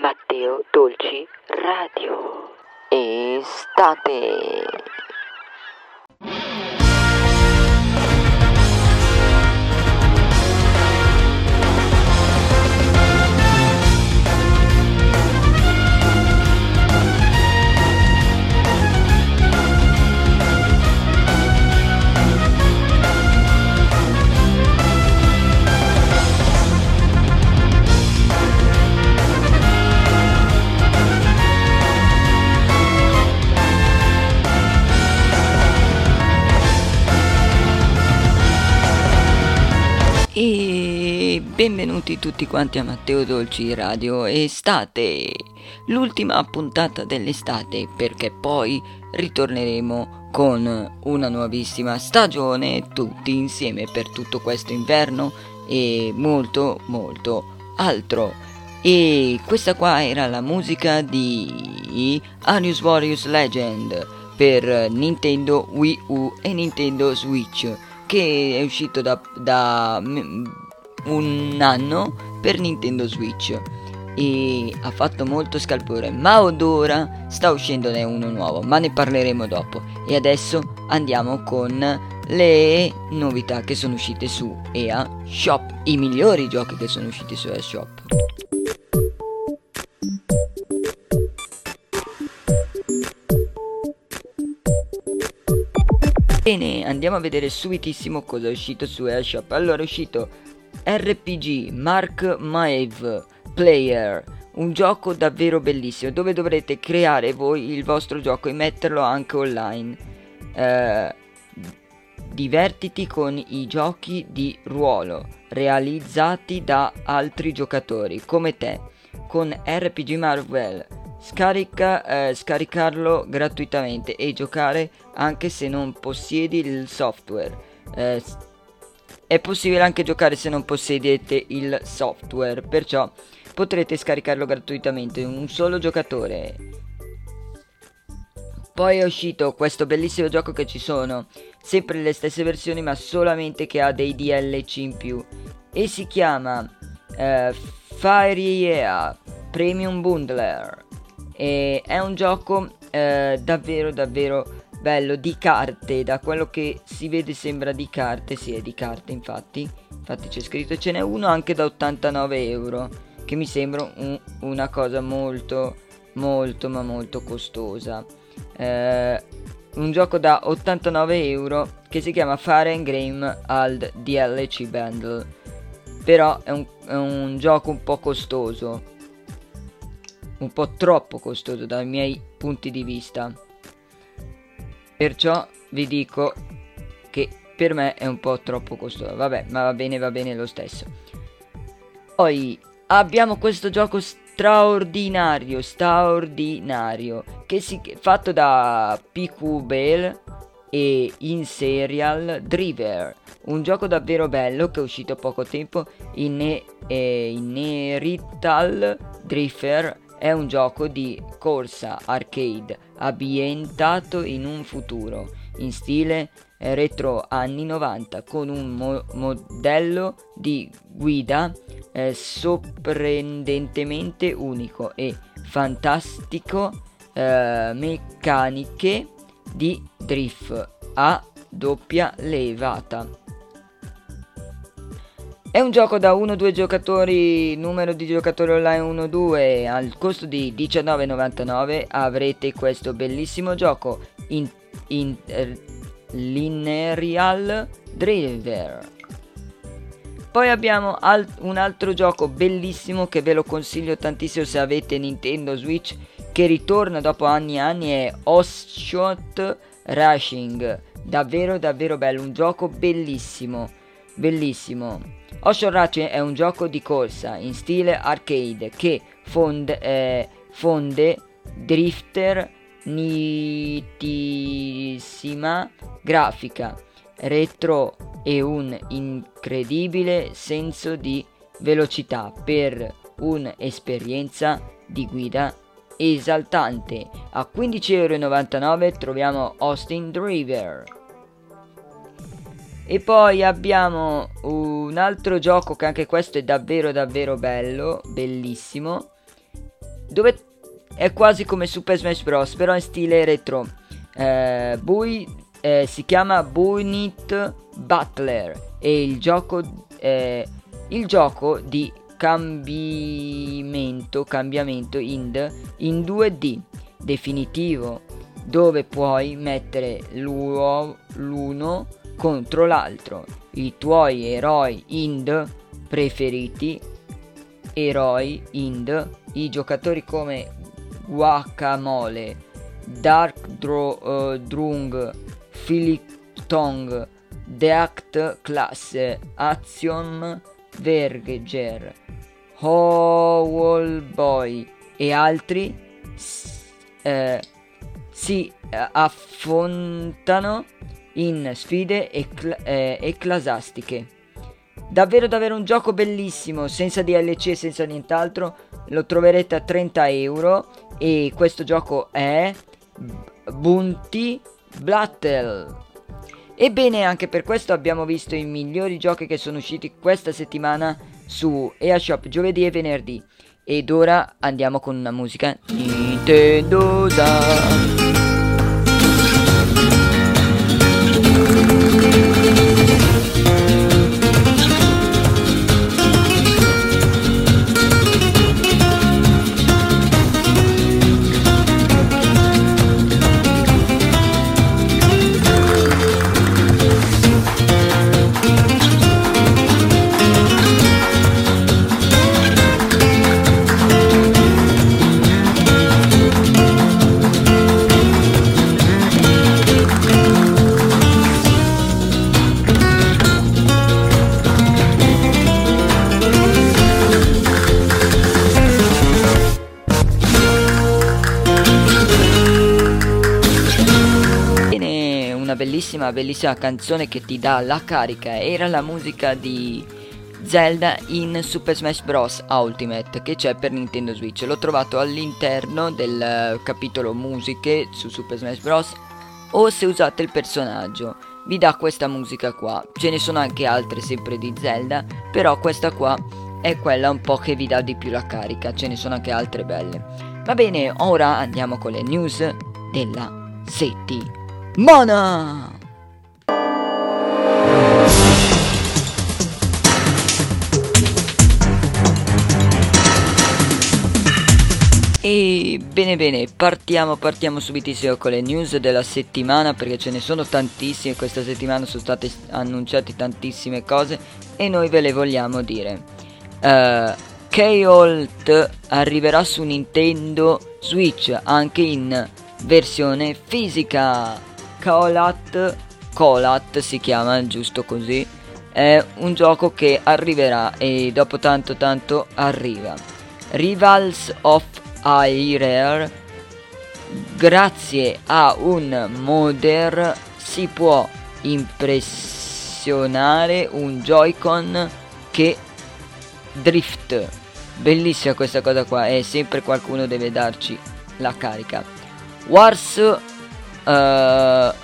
Matteo Dolci Radio. Estate. Benvenuti tutti quanti a Matteo Dolci Radio Estate, l'ultima puntata dell'estate perché poi ritorneremo con una nuovissima stagione tutti insieme per tutto questo inverno e molto molto altro. E questa qua era la musica di Arius Warriors Legend per Nintendo Wii U e Nintendo Switch che è uscito da, da un anno per Nintendo Switch e ha fatto molto scalpore, ma od ora sta uscendone uno nuovo, ma ne parleremo dopo. E adesso andiamo con le novità che sono uscite su EA Shop, i migliori giochi che sono usciti su EA Shop. Bene, andiamo a vedere subitissimo cosa è uscito su AirShop. Allora è uscito RPG Mark Maeve Player, un gioco davvero bellissimo dove dovrete creare voi il vostro gioco e metterlo anche online. Eh, divertiti con i giochi di ruolo realizzati da altri giocatori come te con RPG Marvel Scarica, eh, scaricarlo gratuitamente e giocare anche se non possiedi il software. Eh, è possibile anche giocare se non possedete il software, perciò potrete scaricarlo gratuitamente, un solo giocatore. Poi è uscito questo bellissimo gioco che ci sono sempre le stesse versioni ma solamente che ha dei DLC in più e si chiama eh, Fire Premium Bundler. E è un gioco eh, davvero davvero bello di carte, da quello che si vede sembra di carte, sì è di carte infatti, infatti c'è scritto ce n'è uno anche da 89 euro, che mi sembra un, una cosa molto molto ma molto costosa. Eh, un gioco da 89 euro che si chiama Fire and Game al DLC Bundle, però è un, è un gioco un po' costoso un po' troppo costoso dai miei punti di vista. Perciò vi dico che per me è un po' troppo costoso. Vabbè, ma va bene, va bene lo stesso. Poi abbiamo questo gioco straordinario, straordinario, che si fatto da PQ Bell e in serial Driver, un gioco davvero bello che è uscito poco tempo in, eh, in Erital Drifter è un gioco di corsa arcade ambientato in un futuro in stile retro anni 90 con un mo- modello di guida eh, sorprendentemente unico e fantastico eh, meccaniche di drift a doppia levata è un gioco da 1-2 giocatori, numero di giocatori online 1-2, al costo di 19,99 avrete questo bellissimo gioco in, in uh, Lineal Driver. Poi abbiamo al- un altro gioco bellissimo che ve lo consiglio tantissimo se avete Nintendo Switch che ritorna dopo anni e anni è Osshot Racing. Davvero davvero bello, un gioco bellissimo, bellissimo. Ocean Racing è un gioco di corsa in stile arcade che fonde, eh, fonde drifter nitissima grafica retro e un incredibile senso di velocità per un'esperienza di guida esaltante. A 15,99€ troviamo Austin Driver. E poi abbiamo un altro gioco che anche questo è davvero davvero bello, bellissimo, dove è quasi come Super Smash Bros. però in stile retro. Eh, Bui eh, si chiama Bunit Butler e il gioco, eh, il gioco di cambiamento, cambiamento in, in 2D definitivo dove puoi mettere l'uno contro l'altro. I tuoi eroi ind preferiti eroi ind. I giocatori come Guacamole Dark Dro, uh, Drung Philip Tong Deact Classe Action Verger Howell Boy e altri eh, si eh, affrontano in sfide e, cl- eh, e clasastiche. Davvero davvero un gioco bellissimo, senza DLC e senza nient'altro, lo troverete a 30 euro e questo gioco è Bunty Blattle. Ebbene, anche per questo abbiamo visto i migliori giochi che sono usciti questa settimana su EaShop giovedì e venerdì. Ed ora andiamo con una musica Nintendo bellissima, bellissima canzone che ti dà la carica. Era la musica di Zelda in Super Smash Bros. Ultimate che c'è per Nintendo Switch. L'ho trovato all'interno del capitolo musiche su Super Smash Bros. O se usate il personaggio, vi dà questa musica qua. Ce ne sono anche altre sempre di Zelda, però questa qua è quella un po' che vi dà di più la carica. Ce ne sono anche altre belle. Va bene, ora andiamo con le news della settimana. E bene bene, partiamo, partiamo subitissimo con le news della settimana perché ce ne sono tantissime, questa settimana sono state annunciate tantissime cose e noi ve le vogliamo dire. Uh, K-Holt arriverà su Nintendo Switch anche in versione fisica. Colat, Colat si chiama giusto così, è un gioco che arriverà e dopo tanto tanto arriva. Rivals of Air, grazie a un modder si può impressionare un Joy-Con che drift. Bellissima questa cosa qua e sempre qualcuno deve darci la carica. Wars uh, la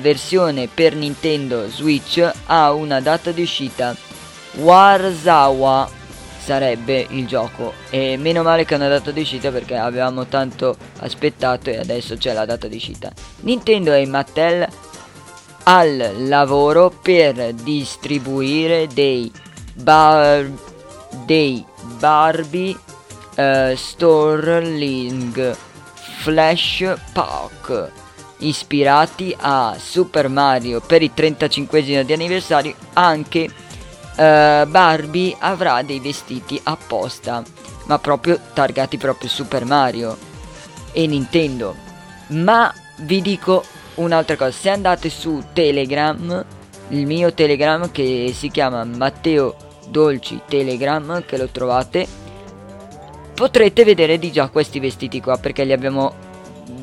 versione per Nintendo Switch ha una data di uscita. Warzawa sarebbe il gioco e meno male che è una data di uscita perché avevamo tanto aspettato e adesso c'è la data di uscita. Nintendo e Mattel al lavoro per distribuire dei, bar- dei Barbie uh, Storling Flash Park ispirati a Super Mario per il 35 di anniversario anche uh, Barbie avrà dei vestiti apposta ma proprio targati proprio Super Mario e Nintendo ma vi dico un'altra cosa se andate su Telegram il mio Telegram che si chiama Matteo Dolci Telegram che lo trovate potrete vedere di già questi vestiti qua perché li abbiamo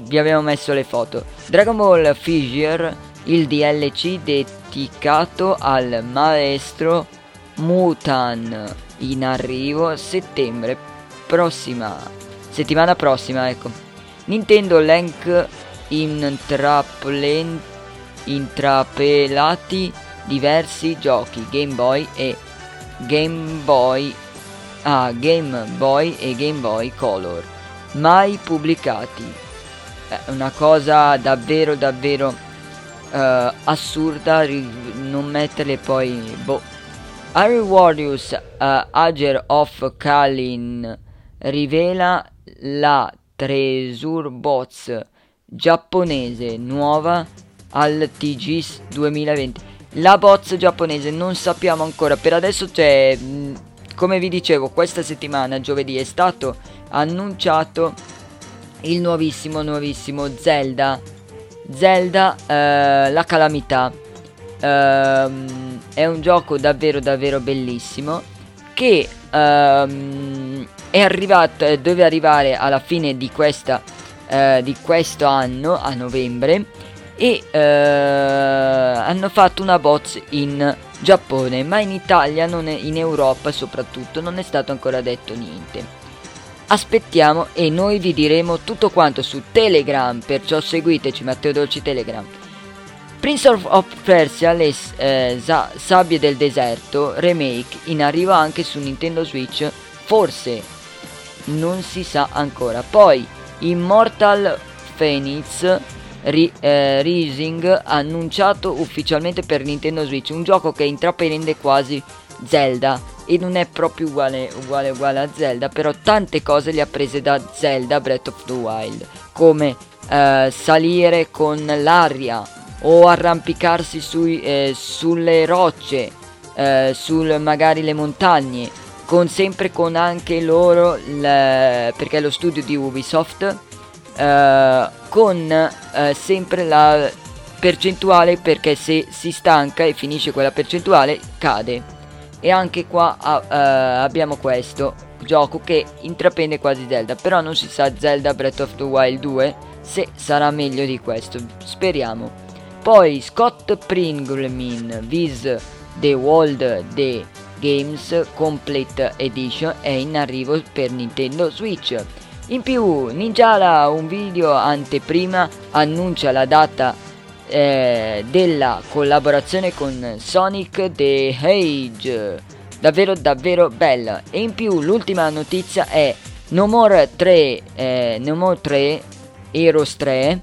vi abbiamo messo le foto. Dragon Ball Figure, il DLC dedicato al maestro Mutan in arrivo settembre prossima. Settimana prossima, ecco. Nintendo Link intraplen- intrapelati diversi giochi Game Boy e Game Boy ah, Game Boy e Game Boy Color mai pubblicati. È una cosa davvero davvero uh, assurda non metterle poi boh. Harry Warriors uh, Ager of Kalin rivela la Treasure Bots giapponese nuova al TGS 2020. La bots giapponese non sappiamo ancora, per adesso c'è, come vi dicevo, questa settimana, giovedì, è stato annunciato il nuovissimo, nuovissimo Zelda. Zelda, eh, la calamità. Eh, è un gioco davvero, davvero bellissimo che ehm, è arrivato, deve arrivare alla fine di questa eh, di questo anno, a novembre, e eh, hanno fatto una box in Giappone, ma in Italia, è, in Europa soprattutto, non è stato ancora detto niente. Aspettiamo e noi vi diremo tutto quanto su Telegram, perciò seguiteci Matteo Dolci Telegram. Prince of, Persia, le eh, sabbie del deserto, remake, in arrivo anche su Nintendo Switch, forse, non si sa ancora. Poi Immortal Phoenix Ri- eh, Rising annunciato ufficialmente per Nintendo Switch, un gioco che intraprende quasi Zelda. E non è proprio uguale, uguale, uguale a Zelda, però tante cose le ha prese da Zelda Breath of the Wild, come eh, salire con l'aria o arrampicarsi sui, eh, sulle rocce, eh, sul magari le montagne con sempre con anche loro le, perché è lo studio di Ubisoft eh, con eh, sempre la percentuale perché se si stanca e finisce quella percentuale cade. E anche qua eh, abbiamo questo gioco che intraprende quasi Zelda però non si sa Zelda Breath of the Wild 2 se sarà meglio di questo. Speriamo poi Scott Pringlemin Viz The World The Games Complete Edition è in arrivo per Nintendo Switch. In più, Ninjala, un video anteprima, annuncia la data eh, della collaborazione con Sonic the Hedgehog. Davvero davvero bella. E in più l'ultima notizia è No More 3, eh, no More 3 Heroes 3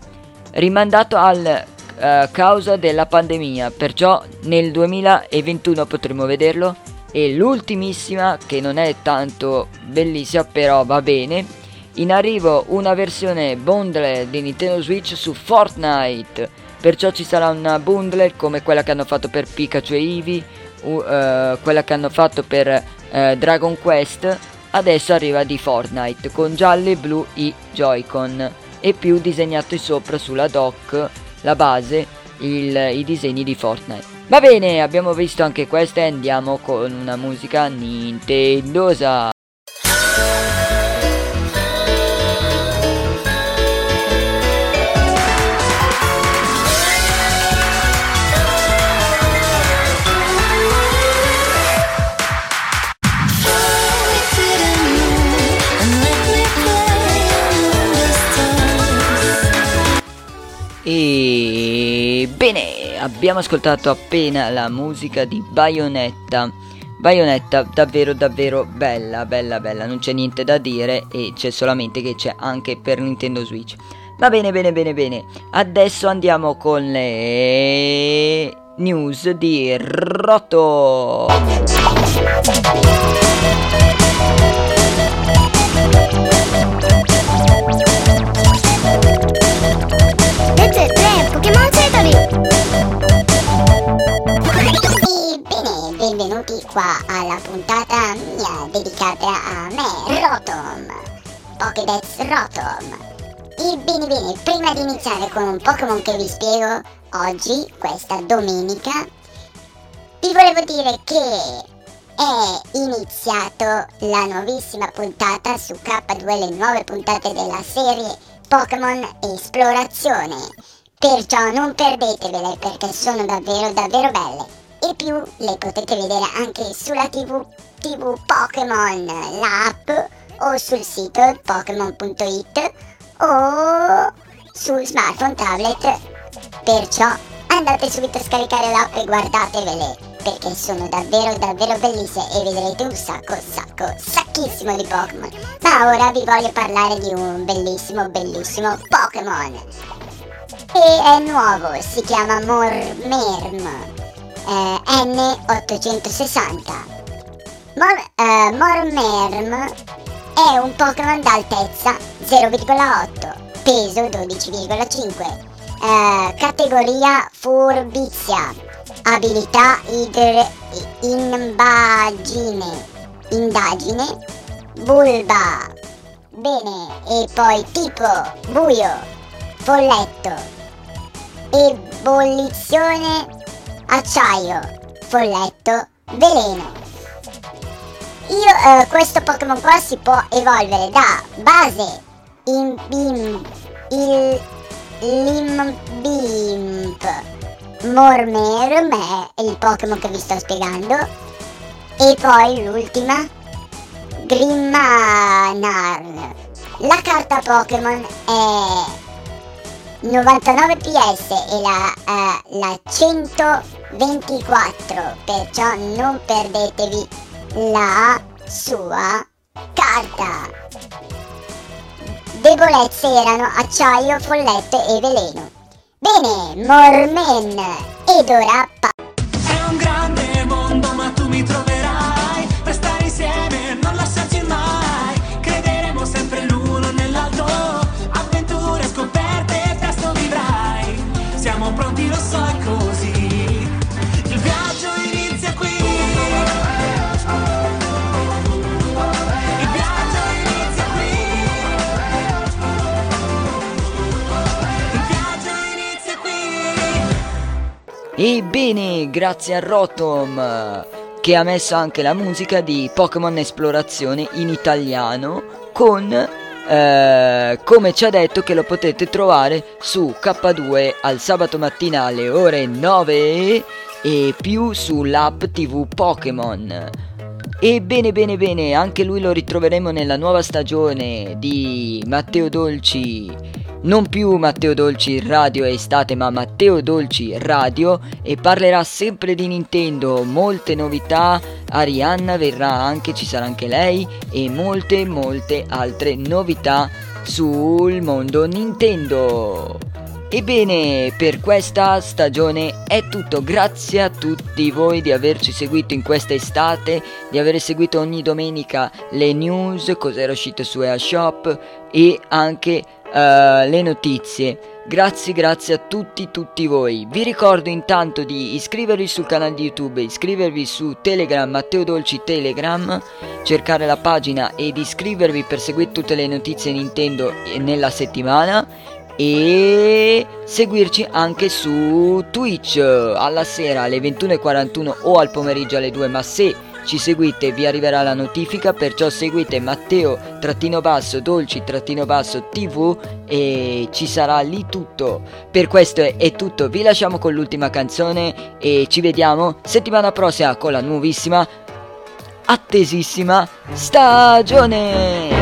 rimandato al uh, causa della pandemia, perciò nel 2021 potremo vederlo e l'ultimissima, che non è tanto bellissima, però va bene, in arrivo una versione bundle di Nintendo Switch su Fortnite. Perciò ci sarà una bundle come quella che hanno fatto per Pikachu e Eevee, uh, quella che hanno fatto per uh, Dragon Quest. Adesso arriva di Fortnite con giallo e blu i Joy-Con e più disegnato sopra sulla dock, la base, il, i disegni di Fortnite. Va bene, abbiamo visto anche questa e andiamo con una musica nintendosa. Abbiamo ascoltato appena la musica di Bayonetta. Bayonetta davvero davvero bella, bella, bella, non c'è niente da dire e c'è solamente che c'è anche per Nintendo Switch. Va bene, bene, bene, bene. Adesso andiamo con le news di Rotto. Benvenuti qua alla puntata mia dedicata a me, Rotom. Pokédex Rotom. E bene bene, prima di iniziare con un Pokémon che vi spiego oggi, questa domenica, vi volevo dire che è iniziato la nuovissima puntata su K2, le nuove puntate della serie Pokémon Esplorazione. Perciò non perdetevele perché sono davvero davvero belle e più le potete vedere anche sulla tv, TV Pokémon, l'app o sul sito pokémon.it o sul smartphone tablet. Perciò andate subito a scaricare l'app e guardatevele perché sono davvero davvero bellissime e vedrete un sacco sacco sacchissimo di Pokémon. Ma ora vi voglio parlare di un bellissimo bellissimo Pokémon. E è nuovo si chiama Mormerm eh, N860 Mor, eh, Mormerm è un Pokémon d'altezza 0,8 peso 12,5 eh, categoria furbizia, abilità idre, imbagine, indagine, bulba, bene, e poi tipo buio, folletto, ebollizione, acciaio, folletto, veleno. Io, eh, questo Pokémon qua si può evolvere da base in, in il Limbimp Mormer è il Pokémon che vi sto spiegando e poi l'ultima Grimmanar la carta Pokémon è 99 PS e la, uh, la 124 perciò non perdetevi la sua carta debolezze erano acciaio, folletto e veleno. Bene, Mormen ed ora Ebbene, grazie a Rotom che ha messo anche la musica di Pokémon Esplorazione in italiano con eh, come ci ha detto che lo potete trovare su K2 al sabato mattina alle ore 9 e più sull'app TV Pokémon. E bene bene bene, anche lui lo ritroveremo nella nuova stagione di Matteo Dolci. Non più Matteo Dolci Radio Estate, ma Matteo Dolci Radio e parlerà sempre di Nintendo, molte novità, Arianna verrà anche, ci sarà anche lei e molte molte altre novità sul mondo Nintendo. Ebbene, per questa stagione è tutto. Grazie a tutti voi di averci seguito in questa estate, di aver seguito ogni domenica le news, cosa era uscito su EA e anche eh, le notizie. Grazie, grazie a tutti, tutti voi. Vi ricordo intanto di iscrivervi sul canale di YouTube, iscrivervi su Telegram, Matteo Dolci Telegram, cercare la pagina ed iscrivervi per seguire tutte le notizie Nintendo nella settimana e seguirci anche su Twitch. Alla sera alle 21.41 o al pomeriggio alle 2 ma se ci seguite vi arriverà la notifica. Perciò seguite Matteo trattino basso dolci trattino basso tv e ci sarà lì tutto. Per questo è, tutto. Vi lasciamo con l'ultima canzone e ci vediamo settimana prossima con la nuovissima attesissima stagione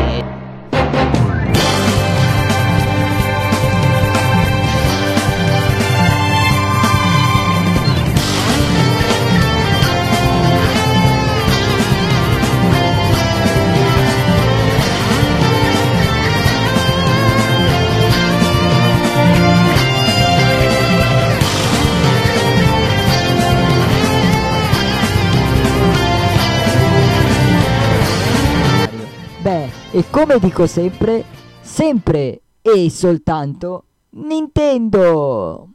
come dico sempre, sempre e soltanto Nintendo!